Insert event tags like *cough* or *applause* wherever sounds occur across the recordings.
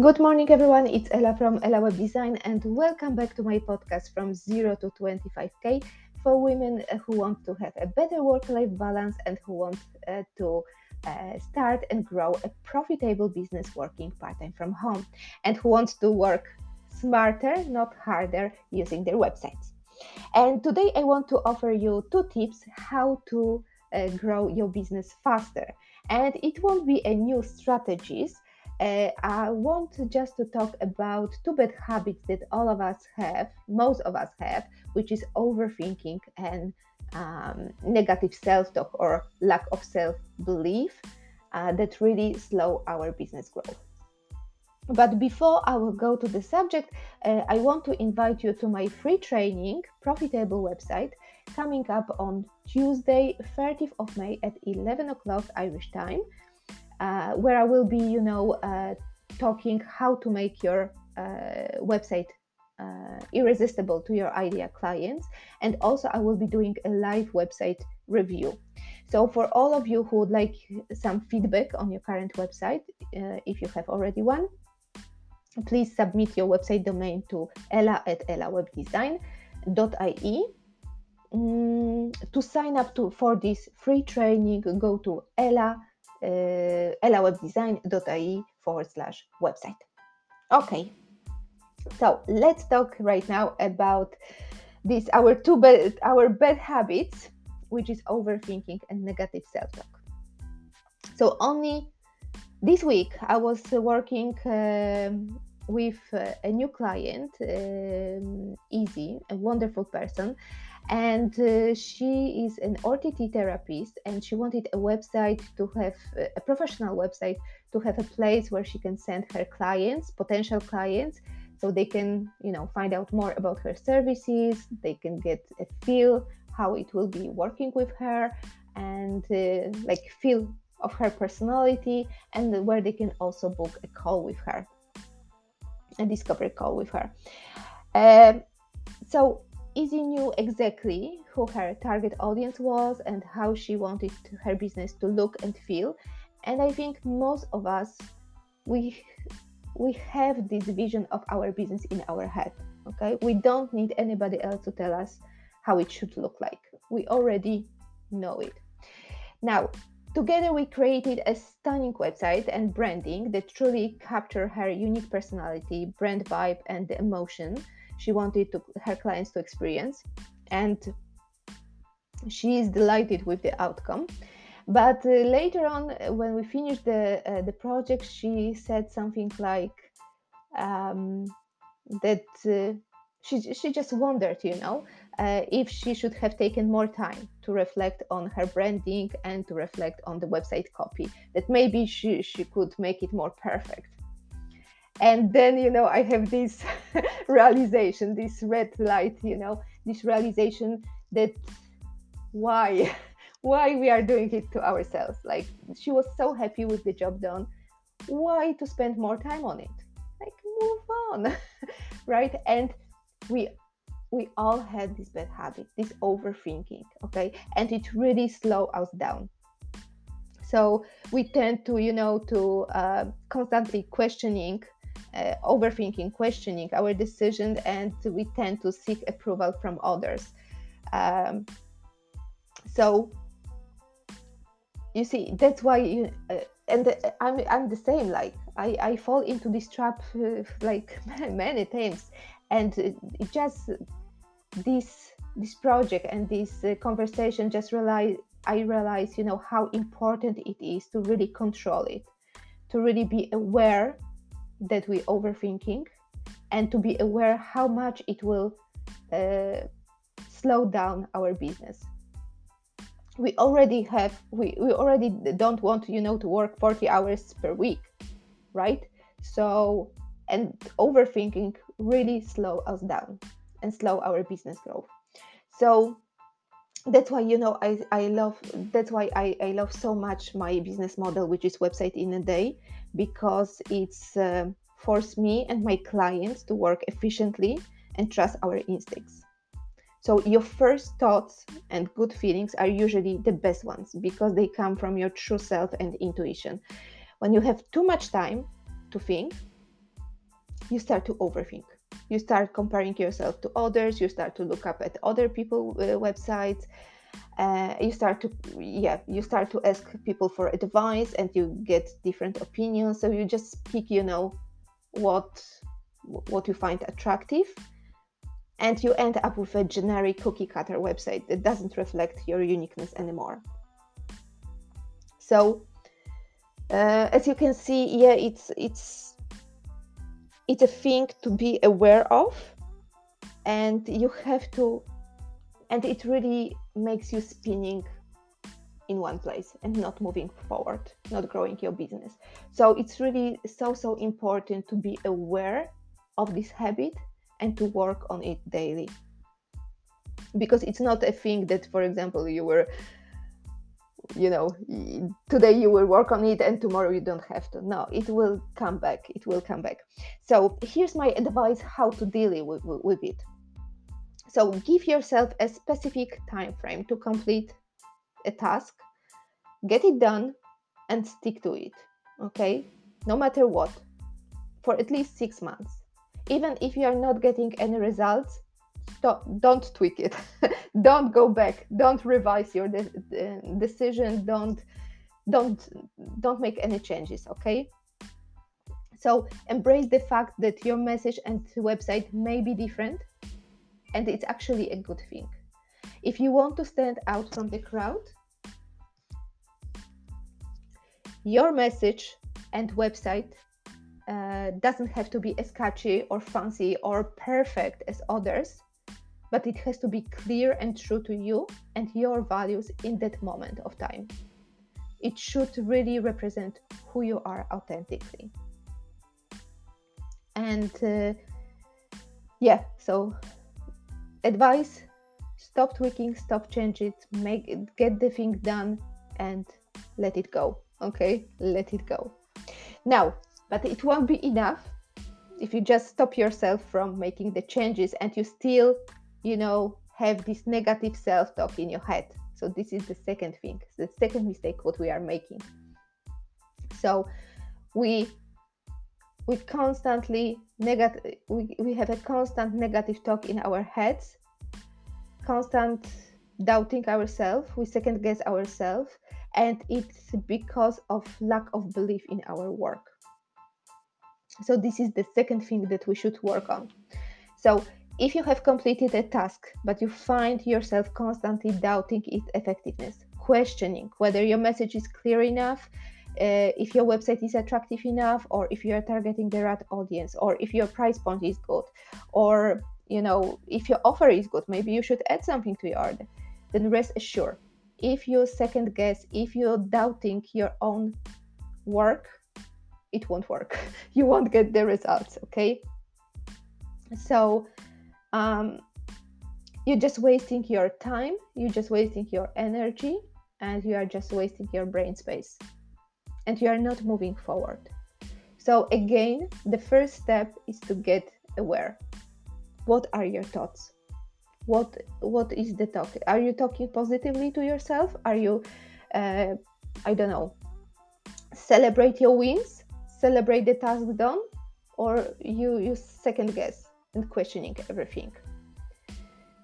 Good morning, everyone. It's Ella from Ella Web Design, and welcome back to my podcast from zero to 25k for women who want to have a better work life balance and who want uh, to uh, start and grow a profitable business working part time from home and who want to work smarter, not harder, using their websites. And today I want to offer you two tips how to uh, grow your business faster. And it won't be a new strategies uh, I want just to talk about two bad habits that all of us have, most of us have, which is overthinking and um, negative self talk or lack of self belief uh, that really slow our business growth. But before I will go to the subject, uh, I want to invite you to my free training, Profitable Website, coming up on Tuesday, 30th of May at 11 o'clock Irish time uh, where I will be, you know, uh, talking how to make your uh, website uh, irresistible to your idea clients. And also, I will be doing a live website review. So, for all of you who would like some feedback on your current website, if you have already one, please submit your website domain to ella at ellawebdesign.ie. Mm, to sign up to for this free training, go to ella uh, ellawebdesign.ie forward slash website. Okay, so let's talk right now about this our two bad, our bad habits, which is overthinking and negative self-talk. So only this week I was working um, with uh, a new client, um, Easy, a wonderful person, and uh, she is an OTT therapist and she wanted a website to have a professional website to have a place where she can send her clients potential clients so they can you know find out more about her services they can get a feel how it will be working with her and uh, like feel of her personality and where they can also book a call with her a discovery call with her. Uh, so Easy knew exactly who her target audience was and how she wanted her business to look and feel. And I think most of us, we we have this vision of our business in our head. Okay, we don't need anybody else to tell us how it should look like. We already know it. Now, together we created a stunning website and branding that truly capture her unique personality, brand vibe, and the emotion she wanted to, her clients to experience. And she is delighted with the outcome. But uh, later on, when we finished the, uh, the project, she said something like um, that uh, she, she just wondered, you know, uh, if she should have taken more time to reflect on her branding and to reflect on the website copy, that maybe she, she could make it more perfect and then you know i have this *laughs* realization this red light you know this realization that why *laughs* why we are doing it to ourselves. Like she was so happy with the job done. Why to spend more time on it? Like move on *laughs* right? And we we all had this bad habit this overthinking okay? And it really slow us down. So we tend to you know to uh, constantly questioning uh, overthinking, questioning our decision, and we tend to seek approval from others. Um, so you see, that's why you. Uh, and I'm I'm the same. Like I I fall into this trap uh, like *laughs* many times, and it just this this project and this uh, conversation just realize I realize you know how important it is to really control it, to really be aware that we overthinking and to be aware how much it will uh, slow down our business. We already have we, we already don't want you know to work 40 hours per week right? So and overthinking really slow us down and slow our business growth. So that's why you know i i love that's why i i love so much my business model which is website in a day because it's uh, forced me and my clients to work efficiently and trust our instincts. So your first thoughts and good feelings are usually the best ones because they come from your true self and intuition. When you have too much time to think you start to overthink. You start comparing yourself to others you start to look up at other people uh, websites uh, you start to yeah you start to ask people for advice and you get different opinions. So you just pick you know what what you find attractive. And you end up with a generic cookie cutter website that doesn't reflect your uniqueness anymore. So uh, as you can see yeah it's it's it's a thing to be aware of. And you have to and it really makes you spinning in one place and not moving forward not growing your business. So it's really so so important to be aware of this habit and to work on it daily. Because it's not a thing that for example you were you know today you will work on it and tomorrow you don't have to. No it will come back. It will come back. So here's my advice how to deal with, with it so give yourself a specific time frame to complete a task get it done and stick to it okay? No matter what for at least six months. Even if you are not getting any results stop, don't tweak it. *laughs* Don't go back. Don't revise your de- decision. Don't don't don't make any changes okay? So embrace the fact that your message and website may be different and it's actually a good thing if you want to stand out from the crowd your message and website uh, doesn't have to be as catchy or fancy or perfect as others but it has to be clear and true to you and your values in that moment of time. It should really represent who you are authentically. And uh, yeah, so advice stop tweaking, stop change it, make it, get the thing done and let it go. Okay, let it go. Now, but it won't be enough if you just stop yourself from making the changes and you still you know, have this negative self talk in your head. So, this is the second thing, the second mistake what we are making. So, we we constantly negative we, we have a constant negative talk in our heads constant doubting ourselves we second guess ourselves and it's because of lack of belief in our work. So this is the second thing that we should work on. So if you have completed a task, but you find yourself constantly doubting its effectiveness, questioning whether your message is clear enough, uh, if your website is attractive enough, or if you are targeting the right audience, or if your price point is good, or you know if your offer is good, maybe you should add something to your order. Then rest assured, if you second guess, if you're doubting your own work, it won't work. *laughs* you won't get the results. Okay. So um, you're just wasting your time, you're just wasting your energy, and you are just wasting your brain space. And you are not moving forward. So, again, the first step is to get aware. What are your thoughts? What what is the talk? Are you talking positively to yourself? Are you, uh, I don't know, celebrate your wins, celebrate the task done, or you you second guess? and questioning everything.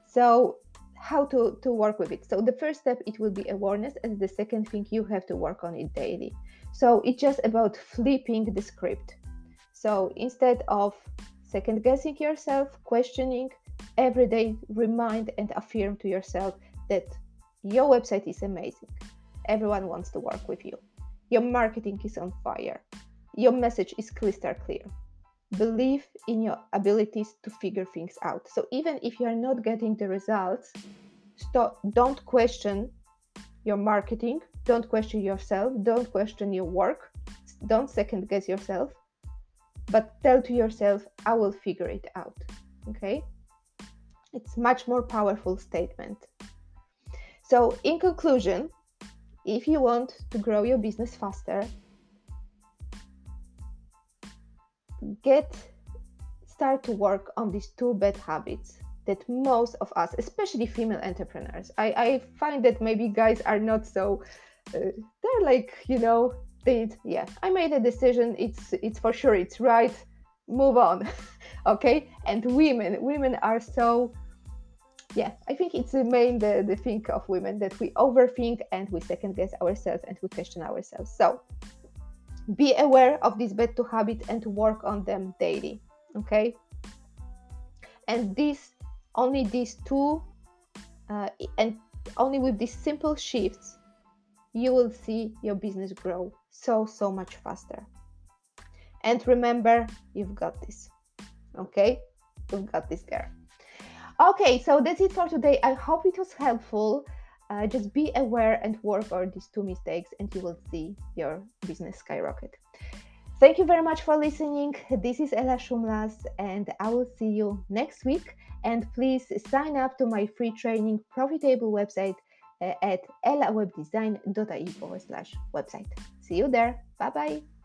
So how to, to work with it. So the first step it will be awareness and the second thing you have to work on it daily. So it's just about flipping the script. So instead of second guessing yourself, questioning, every day remind and affirm to yourself that your website is amazing. Everyone wants to work with you. Your marketing is on fire. Your message is crystal clear believe in your abilities to figure things out. So even if you're not getting the results, stop, don't question your marketing, don't question yourself, don't question your work, don't second guess yourself, but tell to yourself, I will figure it out. Okay? It's much more powerful statement. So in conclusion, if you want to grow your business faster, get start to work on these two bad habits that most of us, especially female entrepreneurs, I, I find that maybe guys are not so. Uh, they're like you know they yeah I made a decision. It's it's for sure it's right. move on *laughs* okay and women women are so yeah i think it's the main the, the thing of women that we overthink and we second guess ourselves and we question ourselves so be aware of these bad two habits and work on them daily okay and this only these two uh, and only with these simple shifts you will see your business grow so so much faster. And remember you've got this okay? You've got this girl. Okay so that's it for today. I hope it was helpful. Uh, just be aware and work on these two mistakes and you will see your business skyrocket thank you very much for listening. This is ella shumlas and i will see you next week. And please sign up to my free training profitable website uh, at ellawebdesign.ie forward slash website. See you there. Bye bye